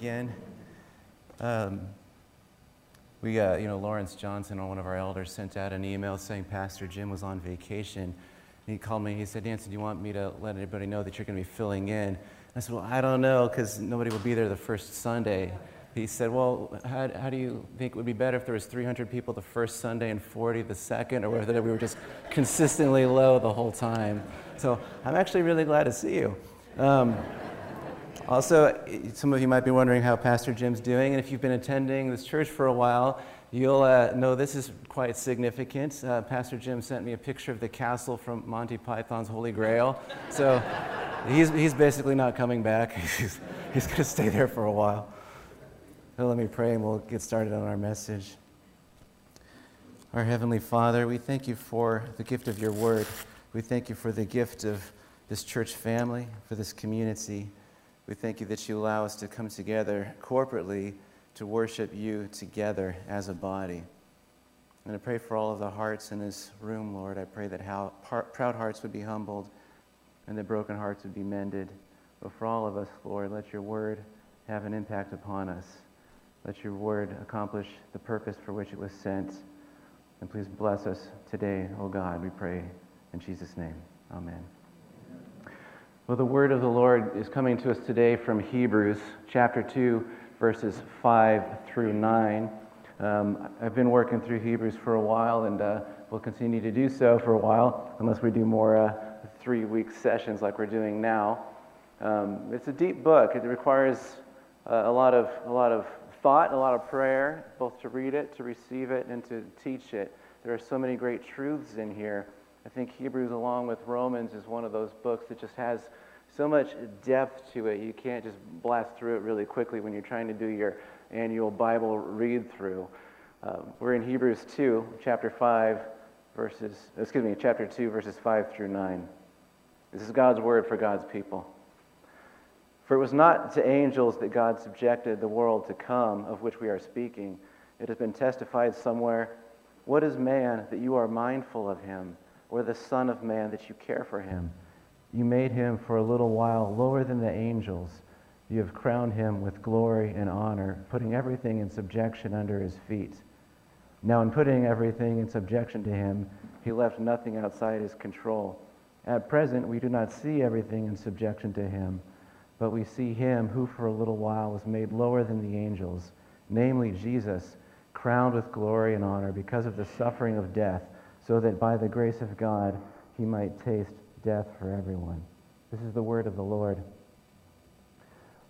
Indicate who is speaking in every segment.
Speaker 1: again. Um, we, uh, you know, Lawrence Johnson, one of our elders, sent out an email saying Pastor Jim was on vacation. And he called me. He said, Hanson, do you want me to let everybody know that you're going to be filling in? I said, Well, I don't know because nobody will be there the first Sunday. He said, Well, how, how do you think it would be better if there was 300 people the first Sunday and 40 the second, or whether we were just consistently low the whole time? So I'm actually really glad to see you. Um, also, some of you might be wondering how Pastor Jim's doing, and if you've been attending this church for a while, you'll uh, know this is quite significant. Uh, Pastor Jim sent me a picture of the castle from Monty Python's Holy Grail. So he's, he's basically not coming back. He's, he's going to stay there for a while. So let me pray and we'll get started on our message. Our Heavenly Father, we thank you for the gift of your word. We thank you for the gift of this church family, for this community. We thank you that you allow us to come together corporately to worship you together as a body. And I pray for all of the hearts in this room, Lord. I pray that how, proud hearts would be humbled and that broken hearts would be mended. But for all of us, Lord, let your word have an impact upon us. Let your word accomplish the purpose for which it was sent. And please bless us today, O oh God, we pray in Jesus' name. Amen. Well, the word of the Lord is coming to us today from Hebrews chapter 2, verses 5 through 9. Um, I've been working through Hebrews for a while and uh, will continue to do so for a while, unless we do more uh, three week sessions like we're doing now. Um, it's a deep book, it requires uh, a, lot of, a lot of thought, a lot of prayer, both to read it, to receive it, and to teach it. There are so many great truths in here. I think Hebrews, along with Romans, is one of those books that just has so much depth to it. You can't just blast through it really quickly when you're trying to do your annual Bible read through. Um, we're in Hebrews 2, chapter 5, verses, excuse me, chapter 2, verses 5 through 9. This is God's word for God's people. For it was not to angels that God subjected the world to come, of which we are speaking. It has been testified somewhere What is man that you are mindful of him? Or the Son of Man that you care for him. You made him for a little while lower than the angels. You have crowned him with glory and honor, putting everything in subjection under his feet. Now, in putting everything in subjection to him, he left nothing outside his control. At present, we do not see everything in subjection to him, but we see him who for a little while was made lower than the angels, namely Jesus, crowned with glory and honor because of the suffering of death so that by the grace of God he might taste death for everyone. This is the word of the Lord.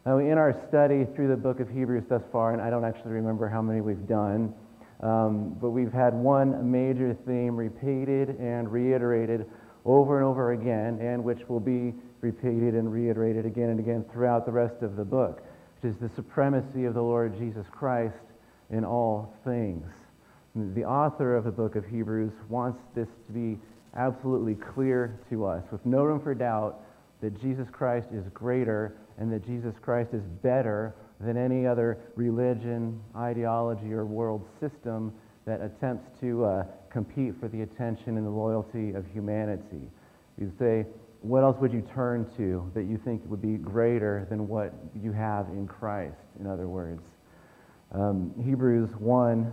Speaker 1: Now, in our study through the book of Hebrews thus far, and I don't actually remember how many we've done, um, but we've had one major theme repeated and reiterated over and over again, and which will be repeated and reiterated again and again throughout the rest of the book, which is the supremacy of the Lord Jesus Christ in all things. The author of the book of Hebrews wants this to be absolutely clear to us, with no room for doubt, that Jesus Christ is greater and that Jesus Christ is better than any other religion, ideology, or world system that attempts to uh, compete for the attention and the loyalty of humanity. You say, what else would you turn to that you think would be greater than what you have in Christ, in other words? Um, Hebrews 1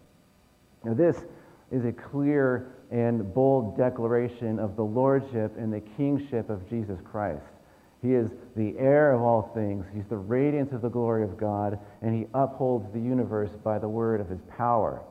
Speaker 1: Now, this is a clear and bold declaration of the lordship and the kingship of Jesus Christ. He is the heir of all things. He's the radiance of the glory of God, and he upholds the universe by the word of his power.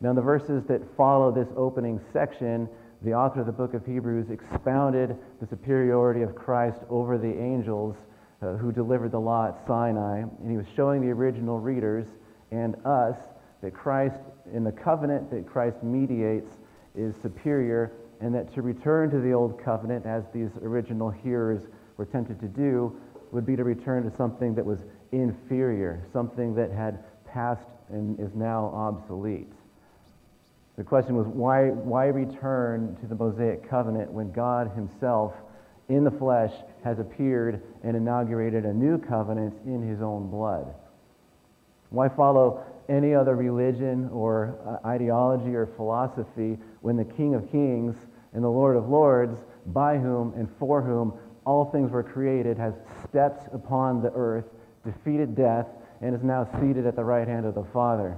Speaker 1: Now, in the verses that follow this opening section, the author of the book of Hebrews expounded the superiority of Christ over the angels uh, who delivered the law at Sinai, and he was showing the original readers and us that Christ in the covenant that Christ mediates is superior, and that to return to the old covenant, as these original hearers were tempted to do, would be to return to something that was inferior, something that had passed and is now obsolete. The question was why, why return to the Mosaic covenant when God Himself, in the flesh, has appeared and inaugurated a new covenant in His own blood? Why follow any other religion or uh, ideology or philosophy when the King of Kings and the Lord of Lords, by whom and for whom all things were created, has stepped upon the earth, defeated death, and is now seated at the right hand of the Father?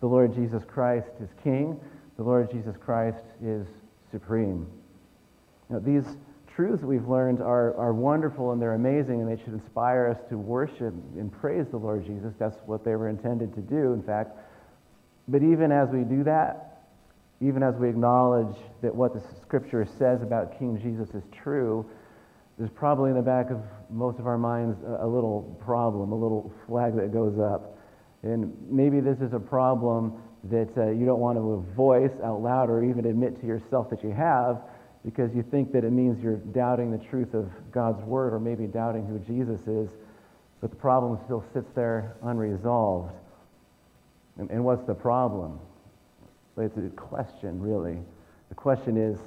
Speaker 1: The Lord Jesus Christ is King. The Lord Jesus Christ is supreme. Now, these truths that we've learned are, are wonderful and they're amazing, and they should inspire us to worship and praise the Lord Jesus. That's what they were intended to do, in fact. But even as we do that, even as we acknowledge that what the Scripture says about King Jesus is true, there's probably in the back of most of our minds a, a little problem, a little flag that goes up. And maybe this is a problem that uh, you don't want to voice out loud or even admit to yourself that you have because you think that it means you're doubting the truth of God's word or maybe doubting who Jesus is, but the problem still sits there unresolved. And, and what's the problem? It's a question, really. The question is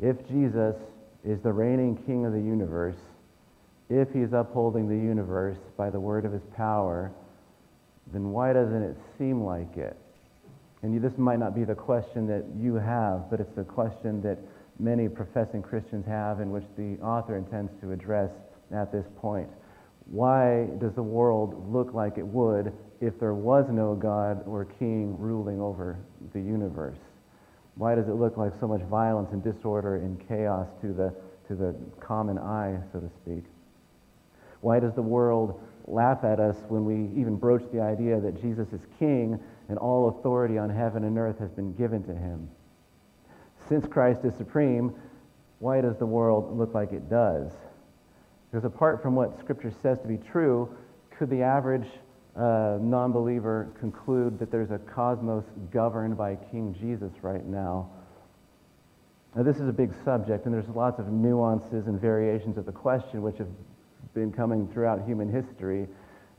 Speaker 1: if Jesus is the reigning king of the universe, if he's upholding the universe by the word of his power, then why doesn't it seem like it? And you, this might not be the question that you have, but it's the question that many professing Christians have and which the author intends to address at this point. Why does the world look like it would if there was no God or king ruling over the universe? Why does it look like so much violence and disorder and chaos to the, to the common eye, so to speak? Why does the world laugh at us when we even broach the idea that Jesus is king and all authority on heaven and earth has been given to him? Since Christ is supreme, why does the world look like it does? Because apart from what Scripture says to be true, could the average uh, non believer conclude that there's a cosmos governed by King Jesus right now? Now, this is a big subject, and there's lots of nuances and variations of the question which have been coming throughout human history.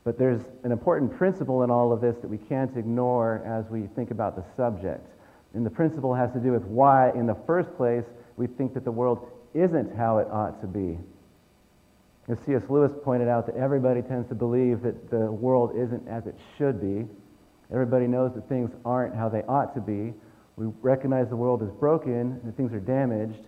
Speaker 1: But there's an important principle in all of this that we can't ignore as we think about the subject. And the principle has to do with why, in the first place, we think that the world isn't how it ought to be. As C.S. Lewis pointed out, that everybody tends to believe that the world isn't as it should be. Everybody knows that things aren't how they ought to be. We recognize the world is broken, that things are damaged.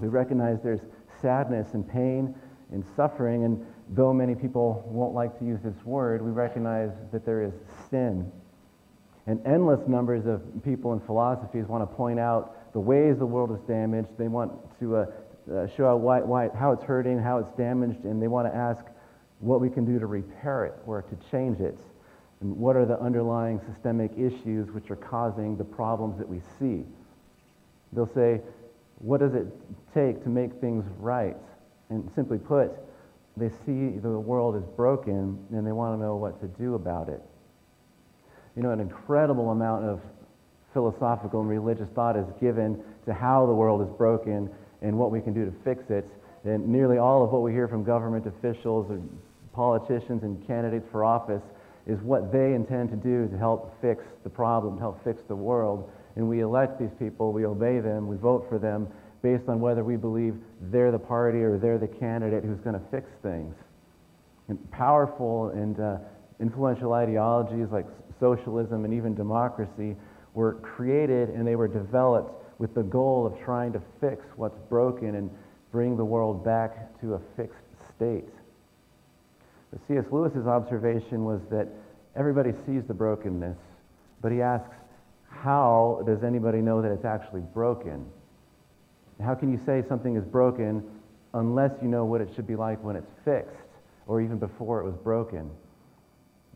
Speaker 1: We recognize there's sadness and pain and suffering. And though many people won't like to use this word, we recognize that there is sin. And endless numbers of people and philosophies want to point out the ways the world is damaged. They want to uh, uh, show why, why, how it's hurting, how it's damaged, and they want to ask what we can do to repair it or to change it. And what are the underlying systemic issues which are causing the problems that we see? They'll say, what does it take to make things right? And simply put, they see the world is broken and they want to know what to do about it. You know, an incredible amount of philosophical and religious thought is given to how the world is broken and what we can do to fix it. And nearly all of what we hear from government officials or politicians and candidates for office is what they intend to do to help fix the problem, help fix the world. And we elect these people, we obey them, we vote for them, based on whether we believe they're the party or they're the candidate who's going to fix things. And powerful and uh, influential ideologies like socialism and even democracy were created and they were developed with the goal of trying to fix what's broken and bring the world back to a fixed state. But C.S. Lewis's observation was that everybody sees the brokenness, but he asks, how does anybody know that it's actually broken? How can you say something is broken unless you know what it should be like when it's fixed or even before it was broken?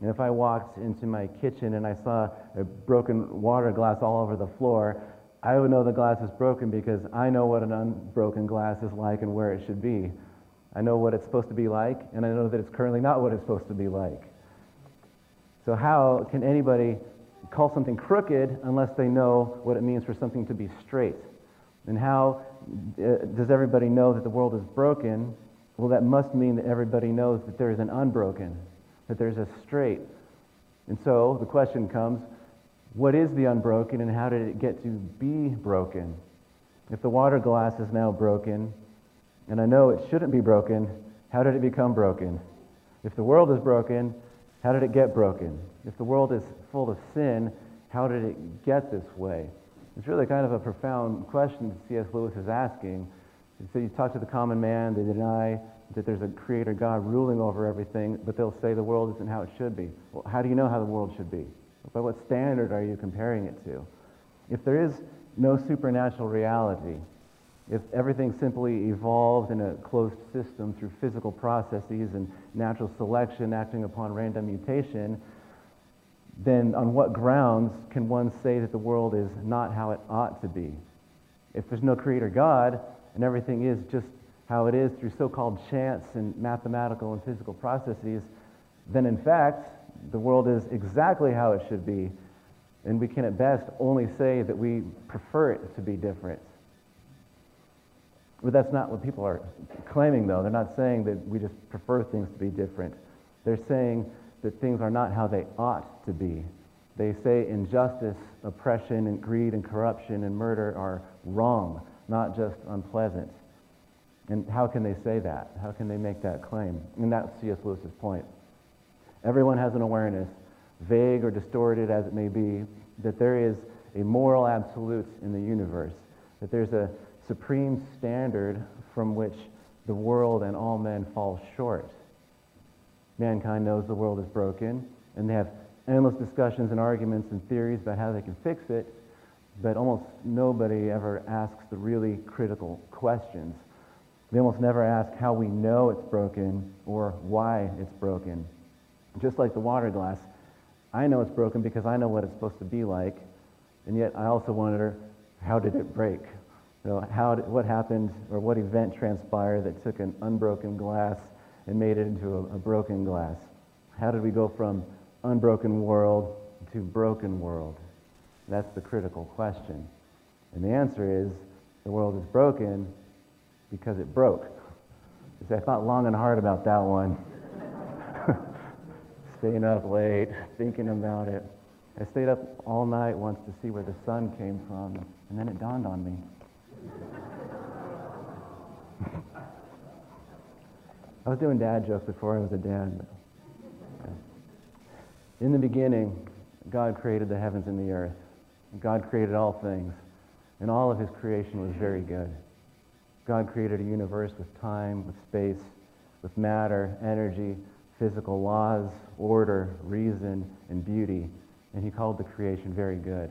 Speaker 1: And if I walked into my kitchen and I saw a broken water glass all over the floor, I would know the glass is broken because I know what an unbroken glass is like and where it should be. I know what it's supposed to be like, and I know that it's currently not what it's supposed to be like. So, how can anybody call something crooked unless they know what it means for something to be straight? And how uh, does everybody know that the world is broken well, that must mean that everybody knows that there is an unbroken, that there's a straight. And so the question comes what is the unbroken and how did it get to be broken? If the water glass is now broken, and I know it shouldn't be broken, how did it become broken? If the world is broken, how did it get broken? If the world is full of sin, how did it get this way? It's really kind of a profound question that C.S. Lewis is asking. So you talk to the common man, they deny that there's a creator God ruling over everything, but they'll say the world isn't how it should be. Well, how do you know how the world should be? By what standard are you comparing it to? If there is no supernatural reality, if everything simply evolved in a closed system through physical processes and natural selection acting upon random mutation, then on what grounds can one say that the world is not how it ought to be? If there's no creator God and everything is just how it is through so called chance and mathematical and physical processes, then in fact, the world is exactly how it should be. And we can at best only say that we prefer it to be different. But that's not what people are claiming, though. They're not saying that we just prefer things to be different. They're saying that things are not how they ought to be. They say injustice, oppression, and greed, and corruption, and murder are wrong, not just unpleasant. And how can they say that? How can they make that claim? And that's C.S. Lewis's point. Everyone has an awareness, vague or distorted as it may be, that there is a moral absolute in the universe, that there's a supreme standard from which the world and all men fall short. Mankind knows the world is broken, and they have endless discussions and arguments and theories about how they can fix it, but almost nobody ever asks the really critical questions. They almost never ask how we know it's broken or why it's broken. Just like the water glass, I know it's broken because I know what it's supposed to be like, and yet I also wonder how did it break? You know, how did, what happened or what event transpired that took an unbroken glass and made it into a, a broken glass? How did we go from unbroken world to broken world? That's the critical question. And the answer is the world is broken because it broke. I thought long and hard about that one. Staying up late, thinking about it. I stayed up all night once to see where the sun came from, and then it dawned on me. I was doing dad jokes before I was a dad. In the beginning, God created the heavens and the earth. God created all things, and all of his creation was very good. God created a universe with time, with space, with matter, energy, physical laws, order, reason, and beauty, and he called the creation very good.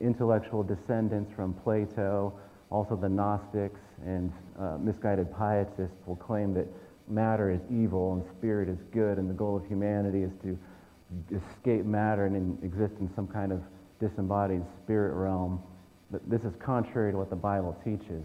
Speaker 1: Intellectual descendants from Plato, also the Gnostics and uh, misguided pietists will claim that matter is evil and spirit is good, and the goal of humanity is to escape matter and exist in some kind of disembodied spirit realm. But this is contrary to what the Bible teaches.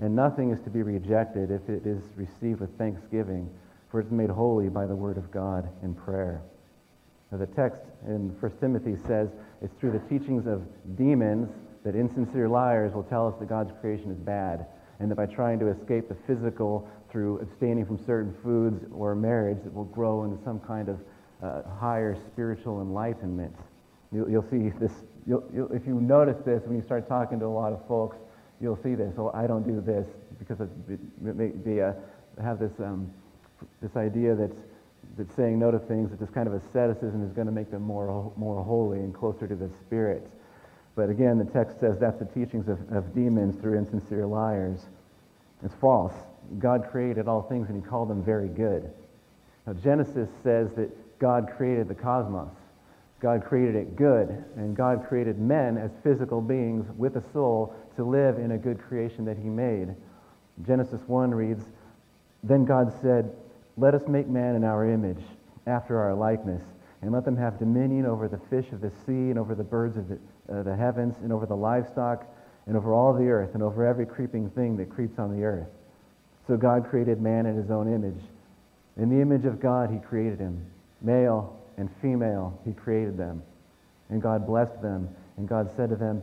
Speaker 1: and nothing is to be rejected if it is received with thanksgiving, for it is made holy by the word of God in prayer. Now, the text in 1 Timothy says it's through the teachings of demons that insincere liars will tell us that God's creation is bad, and that by trying to escape the physical through abstaining from certain foods or marriage, it will grow into some kind of uh, higher spiritual enlightenment. You'll, you'll see this, you'll, you'll, if you notice this when you start talking to a lot of folks, you'll see this. Oh, I don't do this because it, it, they uh, have this, um, this idea that, that saying no to things, that this kind of asceticism is going to make them more, more holy and closer to the Spirit. But again, the text says that's the teachings of, of demons through insincere liars. It's false. God created all things and he called them very good. Now, Genesis says that God created the cosmos. God created it good, and God created men as physical beings with a soul to live in a good creation that he made. Genesis 1 reads, Then God said, Let us make man in our image,
Speaker 2: after our likeness, and let them have dominion over the fish of the sea, and over the birds of the, uh, the heavens, and over the livestock, and over all the earth, and over every creeping thing that creeps on the earth. So God created man in his own image. In the image of God, he created him. Male and female, he created them. And God blessed them. And God said to them,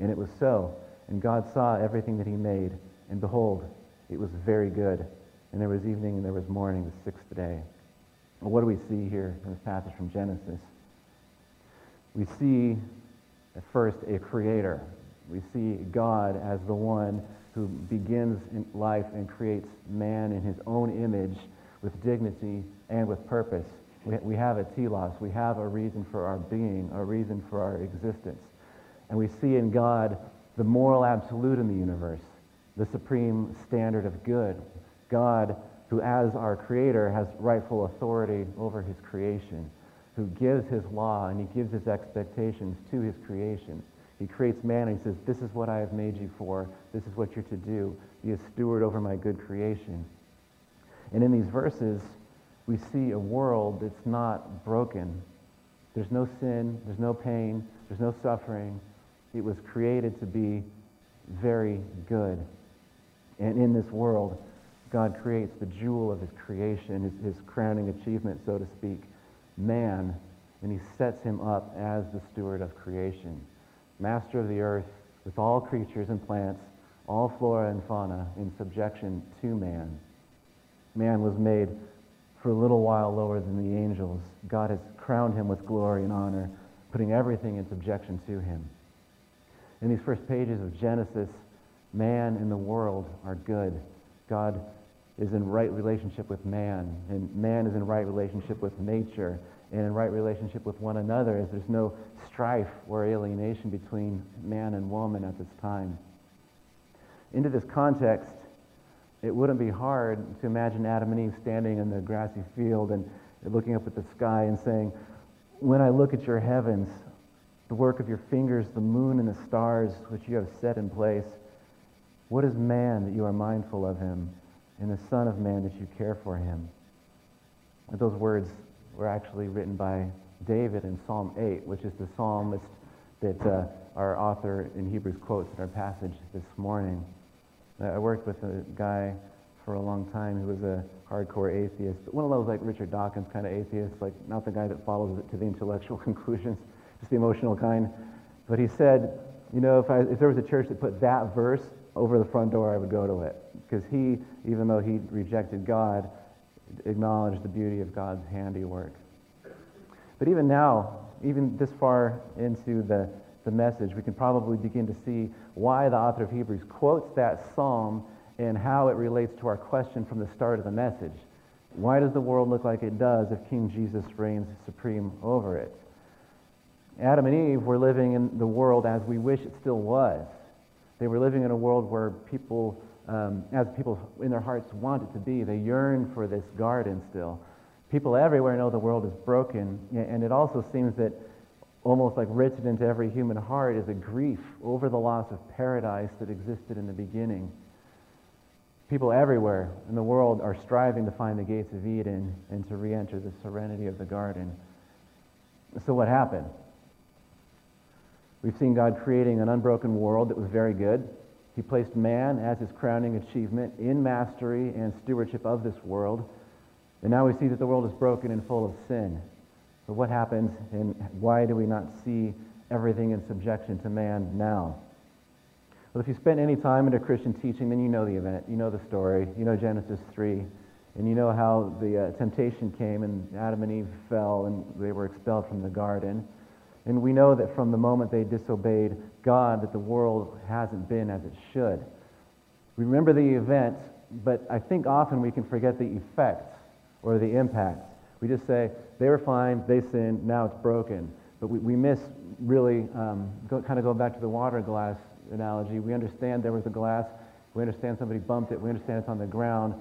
Speaker 2: And it was so. And God saw everything that he made, and behold, it was very good. And there was evening and there was morning, the sixth day. Well, what do we see here in this passage from Genesis? We see at first a creator. We see God as the one who begins in life and creates man in his own image with dignity and with purpose. We, we have a telos. We have a reason for our being, a reason for our existence. And we see in God the moral absolute in the universe, the supreme standard of good. God, who as our creator has rightful authority over his creation, who gives his law and he gives his expectations to his creation. He creates man and he says, This is what I have made you for. This is what you're to do. Be a steward over my good creation. And in these verses, we see a world that's not broken. There's no sin, there's no pain, there's no suffering. It was created to be very good. And in this world, God creates the jewel of his creation, his, his crowning achievement, so to speak, man, and he sets him up as the steward of creation master of the earth, with all creatures and plants, all flora and fauna in subjection to man. Man was made for a little while lower than the angels. God has crowned him with glory and honor, putting everything in subjection to him. In these first pages of Genesis, man and the world are good. God is in right relationship with man, and man is in right relationship with nature and in right relationship with one another as there's no strife or alienation between man and woman at this time. Into this context, it wouldn't be hard to imagine Adam and Eve standing in the grassy field and looking up at the sky and saying, When I look at your heavens, the work of your fingers, the moon and the stars which you have set in place, what is man that you are mindful of him, and the Son of Man that you care for him? Those words were actually written by David in Psalm 8, which is the psalmist that uh, our author in Hebrews quotes in our passage this morning. I worked with a guy for a long time who was a hardcore atheist, one of those like Richard Dawkins kind of atheists, like not the guy that follows it to the intellectual conclusions, just the emotional kind. But he said, you know, if, I, if there was a church that put that verse over the front door, I would go to it. Because he, even though he rejected God, acknowledged the beauty of God's handiwork. But even now, even this far into the, the message, we can probably begin to see why the author of Hebrews quotes that psalm and how it relates to our question from the start of the message. Why does the world look like it does if King Jesus reigns supreme over it? Adam and Eve were living in the world as we wish it still was. They were living in a world where people um, as people in their hearts want it to be. They yearn for this garden still. People everywhere know the world is broken, and it also seems that almost like written into every human heart is a grief over the loss of paradise that existed in the beginning. People everywhere in the world are striving to find the gates of Eden and to re enter the serenity of the garden. So, what happened? We've seen God creating an unbroken world that was very good. He placed man as his crowning achievement in mastery and stewardship of this world. And now we see that the world is broken and full of sin. So, what happens and why do we not see everything in subjection to man now? Well, if you spent any time into Christian teaching, then you know the event, you know the story, you know Genesis 3, and you know how the uh, temptation came and Adam and Eve fell and they were expelled from the garden. And we know that from the moment they disobeyed God, that the world hasn't been as it should. We remember the event, but I think often we can forget the effects or the impact. We just say, they were fine, they sinned, now it's broken. But we, we miss really, um, go, kind of going back to the water glass analogy. We understand there was a glass, we understand somebody bumped it, we understand it's on the ground.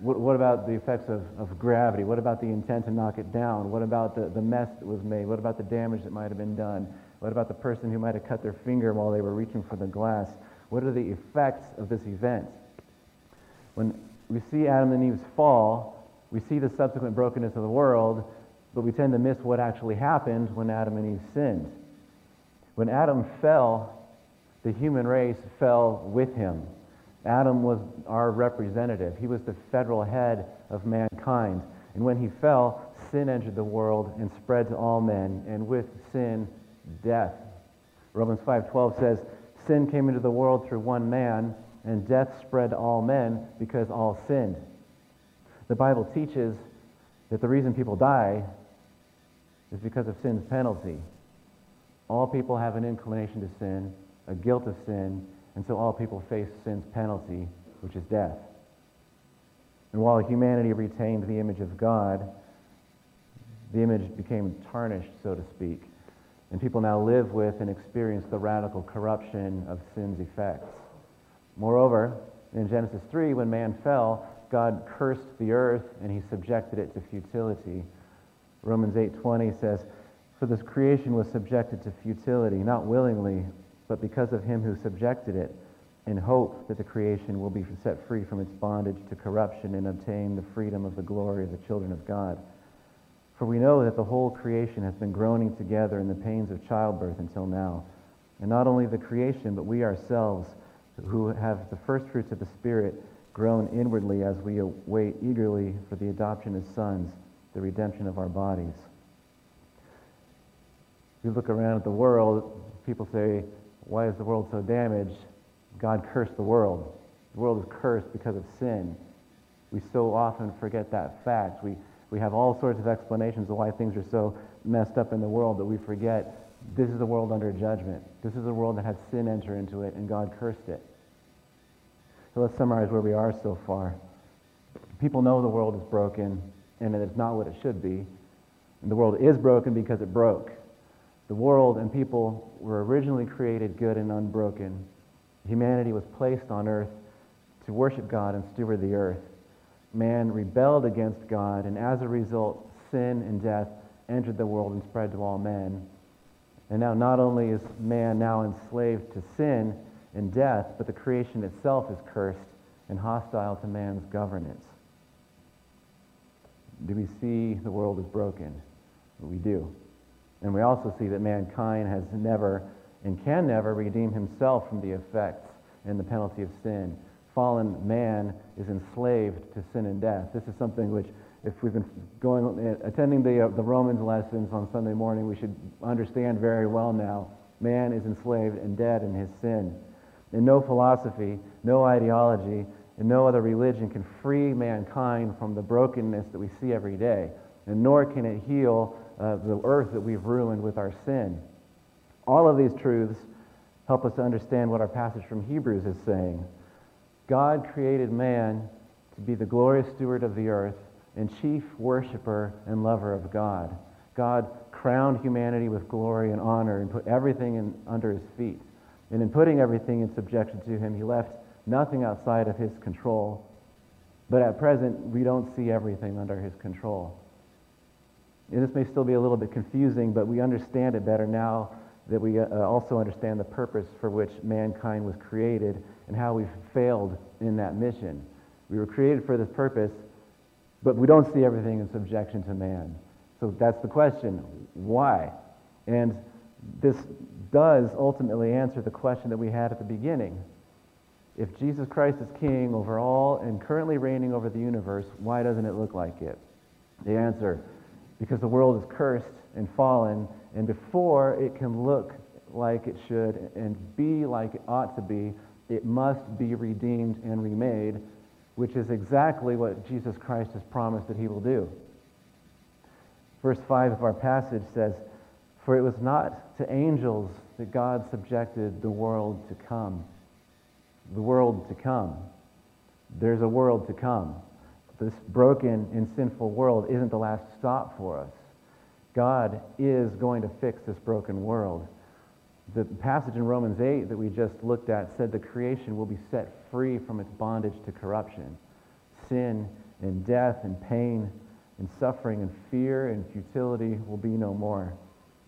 Speaker 2: What, what about the effects of, of gravity? What about the intent to knock it down? What about the, the mess that was made? What about the damage that might have been done? What about the person who might have cut their finger while they were reaching for the glass? What are the effects of this event? When we see Adam and Eve's fall, we see the subsequent brokenness of the world, but we tend to miss what actually happened when Adam and Eve sinned. When Adam fell, the human race fell with him. Adam was our representative. He was the federal head of mankind. And when he fell, sin entered the world and spread to all men, and with sin, death. Romans 5:12 says, "Sin came into the world through one man, and death spread to all men because all sinned." The Bible teaches that the reason people die is because of sin's penalty. All people have an inclination to sin, a guilt of sin, and so all people face sin's penalty, which is death. And while humanity retained the image of God, the image became tarnished, so to speak. And people now live with and experience the radical corruption of sin's effects. Moreover, in Genesis 3, when man fell, God cursed the earth and he subjected it to futility. Romans 8:20 says, "For this creation was subjected to futility, not willingly, but because of him who subjected it, in hope that the creation will be set free from its bondage to corruption and obtain the freedom of the glory of the children of God." For we know that the whole creation has been groaning together in the pains of childbirth until now. And not only the creation, but we ourselves, who have the first fruits of the Spirit, groan inwardly as we await eagerly for the adoption as sons, the redemption of our bodies. We look around at the world, people say, Why is the world so damaged? God cursed the world. The world is cursed because of sin. We so often forget that fact. We we have all sorts of explanations of why things are so messed up in the world, but we forget this is a world under judgment. This is a world that had sin enter into it, and God cursed it. So let's summarize where we are so far. People know the world is broken and that it's not what it should be. And the world is broken because it broke. The world and people were originally created good and unbroken. Humanity was placed on earth to worship God and steward the earth man rebelled against God, and as a result, sin and death entered the world and spread to all men. And now, not only is man now enslaved to sin and death, but the creation itself is cursed and hostile to man's governance. Do we see the world is broken? We do. And we also see that mankind has never and can never redeem himself from the effects and the penalty of sin fallen man is enslaved to sin and death. This is something which, if we've been going, attending the, uh, the Romans lessons on Sunday morning, we should understand very well now. Man is enslaved and dead in his sin. And no philosophy, no ideology, and no other religion can free mankind from the brokenness that we see every day. And nor can it heal uh, the earth that we've ruined with our sin. All of these truths help us to understand what our passage from Hebrews is saying. God created man to be the glorious steward of the earth and chief worshiper and lover of God. God crowned humanity with glory and honor and put everything in, under his feet. And in putting everything in subjection to him, he left nothing outside of his control. But at present, we don't see everything under his control. And this may still be a little bit confusing, but we understand it better now that we uh, also understand the purpose for which mankind was created and how we've failed in that mission. We were created for this purpose, but we don't see everything in subjection to man. So that's the question why? And this does ultimately answer the question that we had at the beginning. If Jesus Christ is king over all and currently reigning over the universe, why doesn't it look like it? The answer because the world is cursed and fallen, and before it can look like it should and be like it ought to be, it must be redeemed and remade, which is exactly what Jesus Christ has promised that he will do. Verse 5 of our passage says, For it was not to angels that God subjected the world to come. The world to come. There's a world to come. This broken and sinful world isn't the last stop for us. God is going to fix this broken world. The passage in Romans 8 that we just looked at said the creation will be set free from its bondage to corruption. Sin and death and pain and suffering and fear and futility will be no more.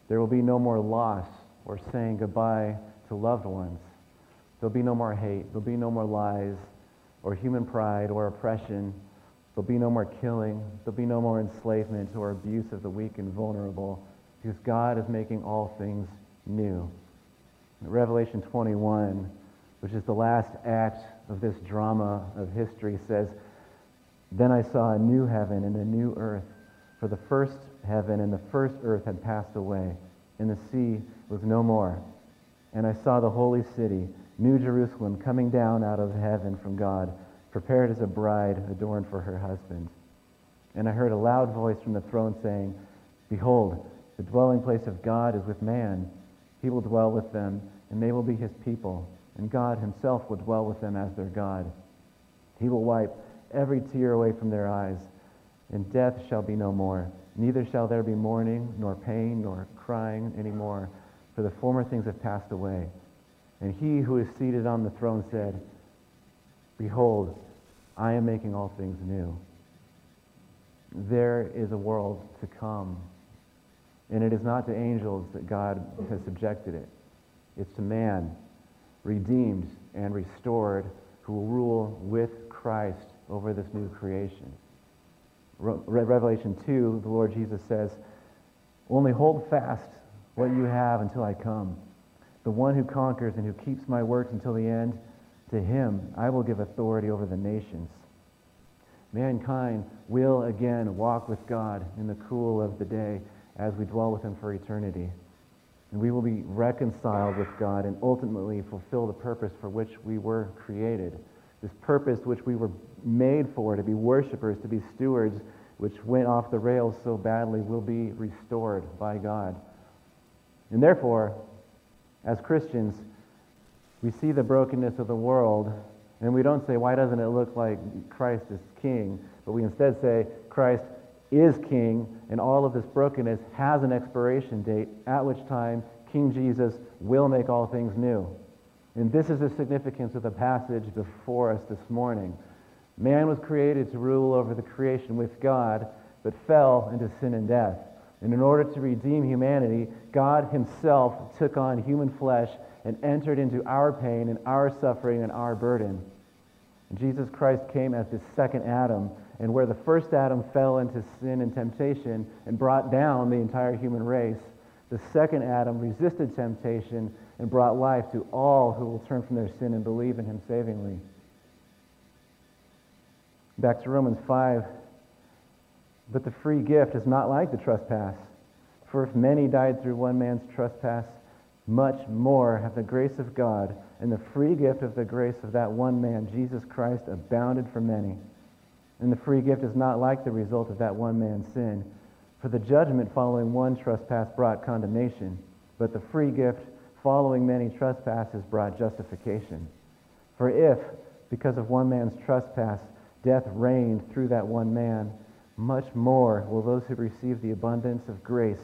Speaker 2: There will be no more loss or saying goodbye to loved ones. There'll be no more hate. There'll be no more lies or human pride or oppression. There'll be no more killing. There'll be no more enslavement or abuse of the weak and vulnerable because God is making all things new. Revelation 21, which is the last act of this drama of history, says, Then I saw a new heaven and a new earth, for the first heaven and the first earth had passed away, and the sea was no more. And I saw the holy city, New Jerusalem, coming down out of heaven from God, prepared as a bride adorned for her husband. And I heard a loud voice from the throne saying, Behold, the dwelling place of God is with man he will dwell with them, and they will be his people, and God himself will dwell with them as their God. He will wipe every tear away from their eyes, and death shall be no more. Neither shall there be mourning, nor pain, nor crying any more, for the former things have passed away. And he who is seated on the throne said, Behold, I am making all things new. There is a world to come and it is not to angels that God has subjected it. It's to man, redeemed and restored, who will rule with Christ over this new creation. Re- Revelation 2, the Lord Jesus says, Only hold fast what you have until I come. The one who conquers and who keeps my works until the end, to him I will give authority over the nations. Mankind will again walk with God in the cool of the day as we dwell with him for eternity. And we will be reconciled with God and ultimately fulfill the purpose for which we were created. This purpose which we were made for, to be worshipers, to be stewards, which went off the rails so badly, will be restored by God. And therefore, as Christians, we see the brokenness of the world, and we don't say, why doesn't it look like Christ is king? But we instead say, Christ is king, and all of this brokenness has an expiration date, at which time King Jesus will make all things new. And this is the significance of the passage before us this morning. Man was created to rule over the creation with God, but fell into sin and death. And in order to redeem humanity, God himself took on human flesh and entered into our pain and our suffering and our burden. And Jesus Christ came as the second Adam and where the first Adam fell into sin and temptation and brought down the entire human race, the second Adam resisted temptation and brought life to all who will turn from their sin and believe in him savingly. Back to Romans 5. But the free gift is not like the trespass. For if many died through one man's trespass, much more have the grace of God and the free gift of the grace of that one man, Jesus Christ, abounded for many. And the free gift is not like the result of that one man's sin. For the judgment following one trespass brought condemnation, but the free gift following many trespasses brought justification. For if, because of one man's trespass, death reigned through that one man, much more will those who receive the abundance of grace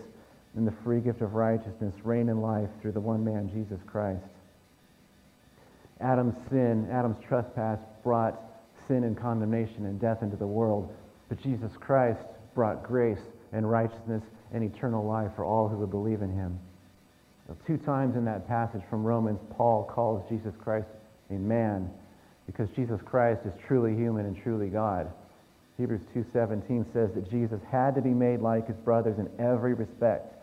Speaker 2: and the free gift of righteousness reign in life through the one man, Jesus Christ. Adam's sin, Adam's trespass brought sin and condemnation and death into the world. But Jesus Christ brought grace and righteousness and eternal life for all who would believe in him. two times in that passage from Romans, Paul calls Jesus Christ a man because Jesus Christ is truly human and truly God. Hebrews 2:17 says that Jesus had to be made like his brothers in every respect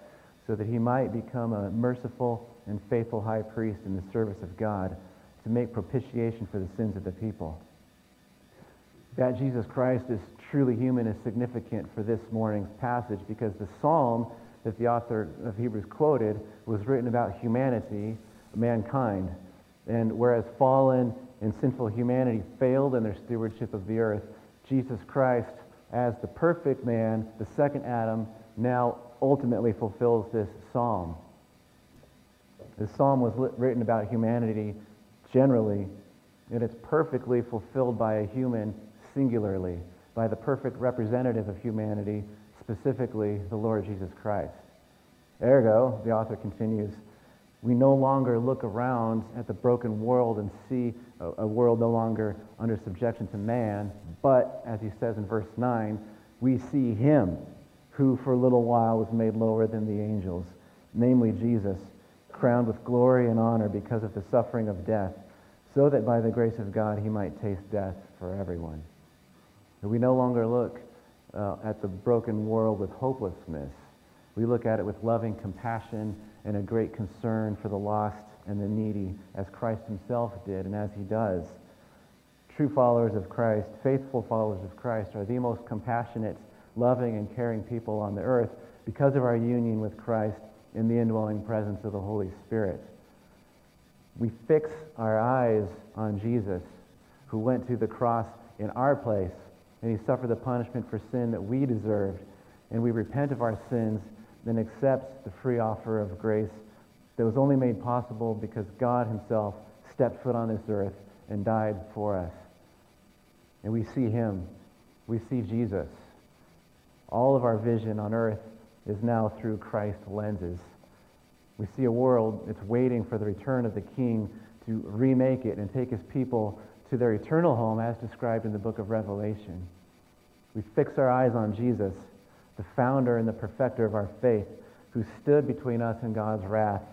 Speaker 2: so that he might become a merciful and faithful high priest in the service of God to make propitiation for the sins of the people that Jesus Christ is truly human is significant for this morning's passage because the psalm that the author of Hebrews quoted was written about humanity, mankind. And whereas fallen and sinful humanity failed in their stewardship of the earth, Jesus Christ, as the perfect man, the second Adam, now ultimately fulfills this psalm. The psalm was written about humanity generally, and it's perfectly fulfilled by a human singularly. by the perfect representative of humanity, specifically the Lord Jesus Christ. Ergo, the author continues, we no longer look around at the broken world and see a, world no longer under subjection to man, but, as he says in verse 9, we see him who for a little while was made lower than the angels, namely Jesus, crowned with glory and honor because of the suffering of death, so that by the grace of God he might taste death for everyone. We no longer look uh, at the broken world with hopelessness. We look at it with loving compassion and a great concern for the lost and the needy, as Christ himself did and as he does. True followers of Christ, faithful followers of Christ, are the most compassionate, loving, and caring people on the earth because of our union with Christ in the indwelling presence of the Holy Spirit. We fix our eyes on Jesus, who went to the cross in our place, and he suffered the punishment for sin that we deserved, and we repent of our sins then accepts the free offer of grace that was only made possible because God himself stepped foot on this earth and died for us. And we see him. We see Jesus. All of our vision on earth is now through Christ's lenses. We see a world that's waiting for the return of the King to remake it and take his people to their eternal home as described in the book of Revelation. We fix our eyes on Jesus the founder and the perfecter of our faith, who stood between us and God's wrath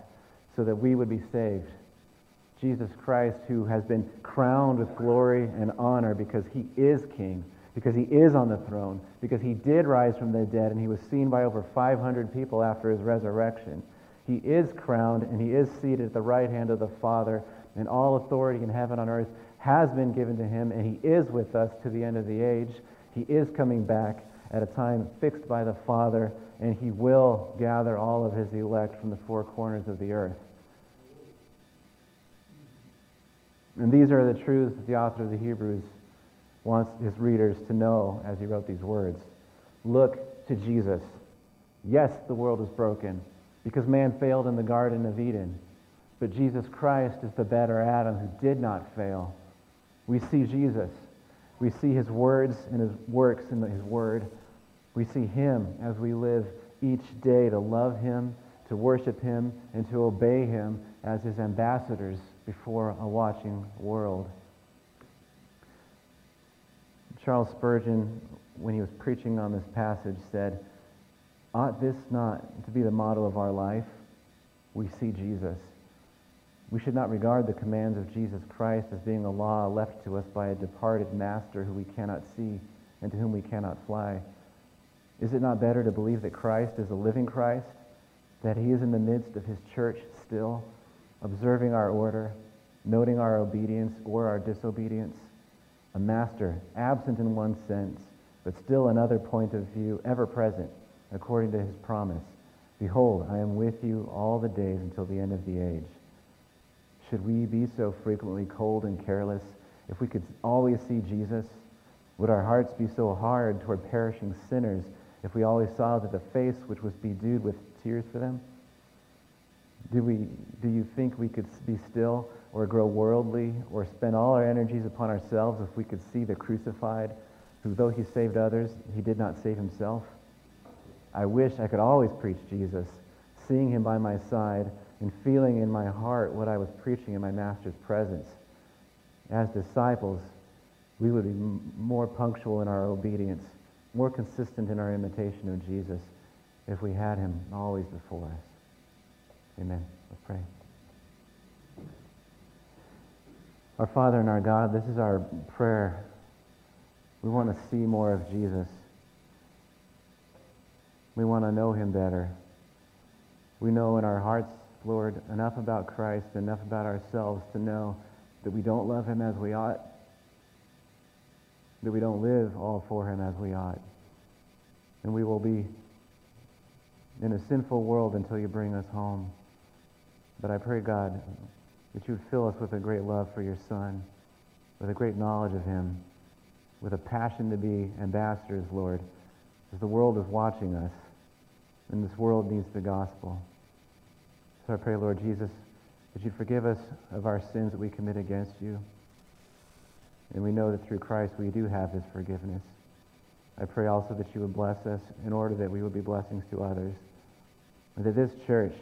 Speaker 2: so that we would be saved. Jesus Christ, who has been crowned with glory and honor because he is king, because he is on the throne, because he did rise from the dead and he was seen by over 500 people after his resurrection. He is crowned and he is seated at the right hand of the Father, and all authority in heaven and on earth has been given to him, and he is with us to the end of the age. He is coming back at a time fixed by the Father, and he will gather all of his elect from the four corners of the earth. And these are the truths that the author of the Hebrews wants his readers to know as he wrote these words. Look to Jesus. Yes, the world is broken because man failed in the Garden of Eden, but Jesus Christ is the better Adam who did not fail. We see Jesus. We see his words and his works in his word. We see him as we live each day to love him, to worship him, and to obey him as his ambassadors before a watching world. Charles Spurgeon, when he was preaching on this passage, said, Ought this not to be the model of our life? We see Jesus. We should not regard the commands of Jesus Christ as being a law left to us by a departed master who we cannot see and to whom we cannot fly. Is it not better to believe that Christ is a living Christ, that he is in the midst of his church still, observing our order, noting our obedience or our disobedience? A master, absent in one sense, but still another point of view, ever present, according to his promise. Behold, I am with you all the days until the end of the age. Should we be so frequently cold and careless if we could always see Jesus? Would our hearts be so hard toward perishing sinners if we always saw that the face which was bedewed with tears for them? Do, we, do you think we could be still or grow worldly or spend all our energies upon ourselves if we could see the crucified, who though he saved others, he did not save himself? I wish I could always preach Jesus, seeing him by my side and feeling in my heart what I was preaching in my Master's presence. As disciples, we would be more punctual in our obedience, more consistent in our imitation of Jesus if we had him always before us. Amen. Let's pray. Our Father and our God, this is our prayer. We want to see more of Jesus. We want to know him better. We know in our hearts Lord, enough about Christ, enough about ourselves to know that we don't love him as we ought, that we don't live all for him as we ought. And we will be in a sinful world until you bring us home. But I pray, God, that you would fill us with a great love for your Son, with a great knowledge of him, with a passion to be ambassadors, Lord, as the world is watching us, and this world needs the gospel. So I pray, Lord Jesus, that you forgive us of our sins that we commit against you. And we know that through Christ we do have this forgiveness. I pray also that you would bless us in order that we would be blessings to others. And that this church,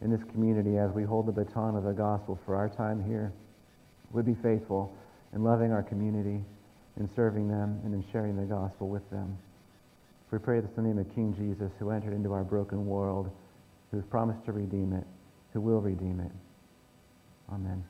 Speaker 2: in this community, as we hold the baton of the gospel for our time here, would be faithful in loving our community, in serving them, and in sharing the gospel with them. We pray this in the name of King Jesus, who entered into our broken world, who has promised to redeem it, who will redeem it. Amen.